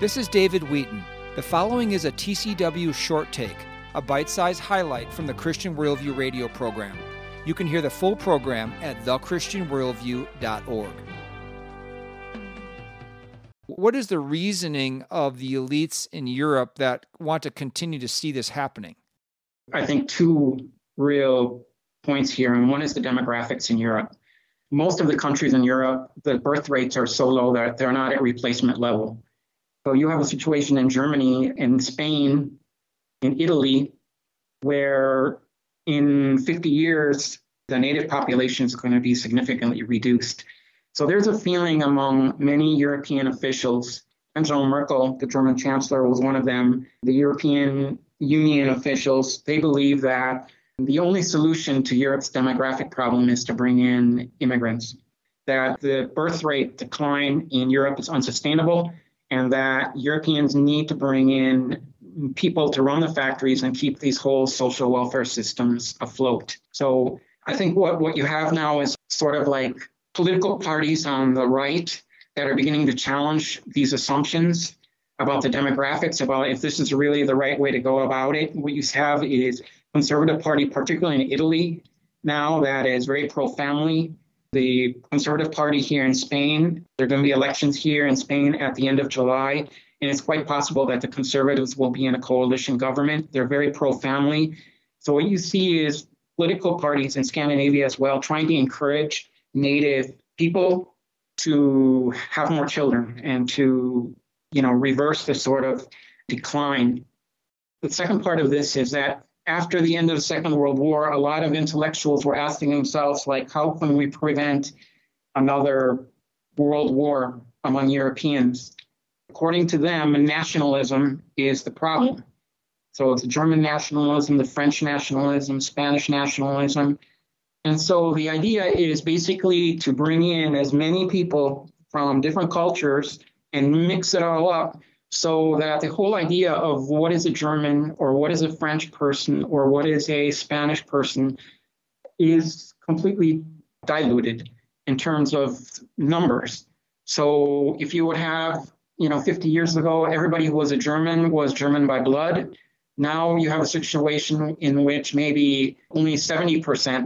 This is David Wheaton. The following is a TCW short take, a bite sized highlight from the Christian Worldview radio program. You can hear the full program at thechristianworldview.org. What is the reasoning of the elites in Europe that want to continue to see this happening? I think two real points here, and one is the demographics in Europe. Most of the countries in Europe, the birth rates are so low that they're not at replacement level. So you have a situation in Germany, in Spain, in Italy, where in 50 years, the native population is going to be significantly reduced. So there's a feeling among many European officials, Angela Merkel, the German chancellor, was one of them, the European Union officials, they believe that the only solution to Europe's demographic problem is to bring in immigrants, that the birth rate decline in Europe is unsustainable and that Europeans need to bring in people to run the factories and keep these whole social welfare systems afloat. So I think what, what you have now is sort of like political parties on the right that are beginning to challenge these assumptions about the demographics, about if this is really the right way to go about it. What you have is conservative party, particularly in Italy now, that is very pro-family, the Conservative Party here in Spain. There are going to be elections here in Spain at the end of July, and it's quite possible that the Conservatives will be in a coalition government. They're very pro family. So, what you see is political parties in Scandinavia as well trying to encourage native people to have more children and to you know reverse the sort of decline the second part of this is that after the end of the Second World War, a lot of intellectuals were asking themselves, like, how can we prevent another world war among Europeans? According to them, nationalism is the problem. So it's German nationalism, the French nationalism, Spanish nationalism. And so the idea is basically to bring in as many people from different cultures and mix it all up so that the whole idea of what is a German or what is a French person or what is a Spanish person is completely diluted in terms of numbers. So if you would have, you know, 50 years ago, everybody who was a German was German by blood. Now you have a situation in which maybe only 70%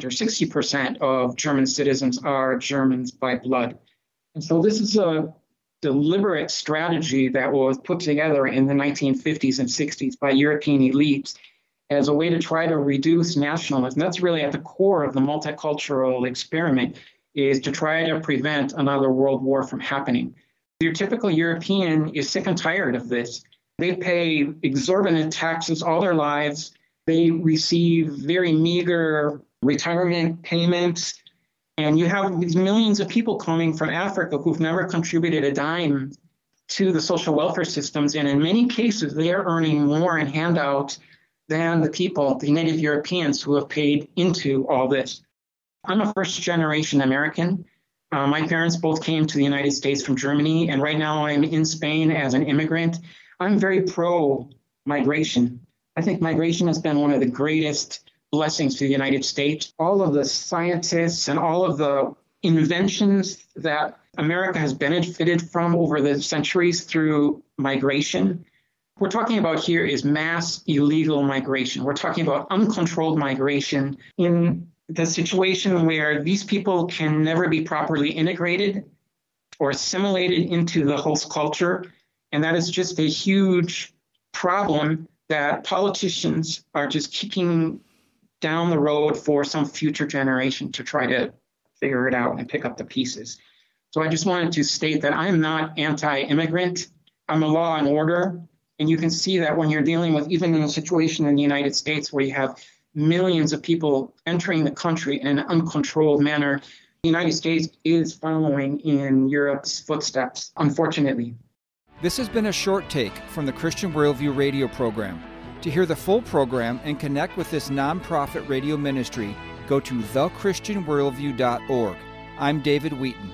or 60% of German citizens are Germans by blood. And so this is a deliberate strategy that was put together in the 1950s and 60s by European elites as a way to try to reduce nationalism. That's really at the core of the multicultural experiment is to try to prevent another world war from happening. Your typical European is sick and tired of this. They pay exorbitant taxes all their lives. They receive very meager retirement payments. And you have these millions of people coming from Africa who've never contributed a dime to the social welfare systems. And in many cases, they are earning more in handouts than the people, the native Europeans who have paid into all this. I'm a first generation American. Uh, my parents both came to the United States from Germany, and right now I'm in Spain as an immigrant. I'm very pro migration. I think migration has been one of the greatest blessings to the United States. All of the scientists and all of the inventions that America has benefited from over the centuries through migration. We're talking about here is mass illegal migration. We're talking about uncontrolled migration in the situation where these people can never be properly integrated or assimilated into the host culture. And that is just a huge problem that politicians are just kicking down the road for some future generation to try to figure it out and pick up the pieces. So I just wanted to state that I'm not anti immigrant. I'm a law and order. And you can see that when you're dealing with, even in a situation in the United States where you have millions of people entering the country in an uncontrolled manner, the United States is following in Europe's footsteps, unfortunately. This has been a short take from the Christian Worldview radio program. To hear the full program and connect with this nonprofit radio ministry, go to thechristianworldview.org. I'm David Wheaton.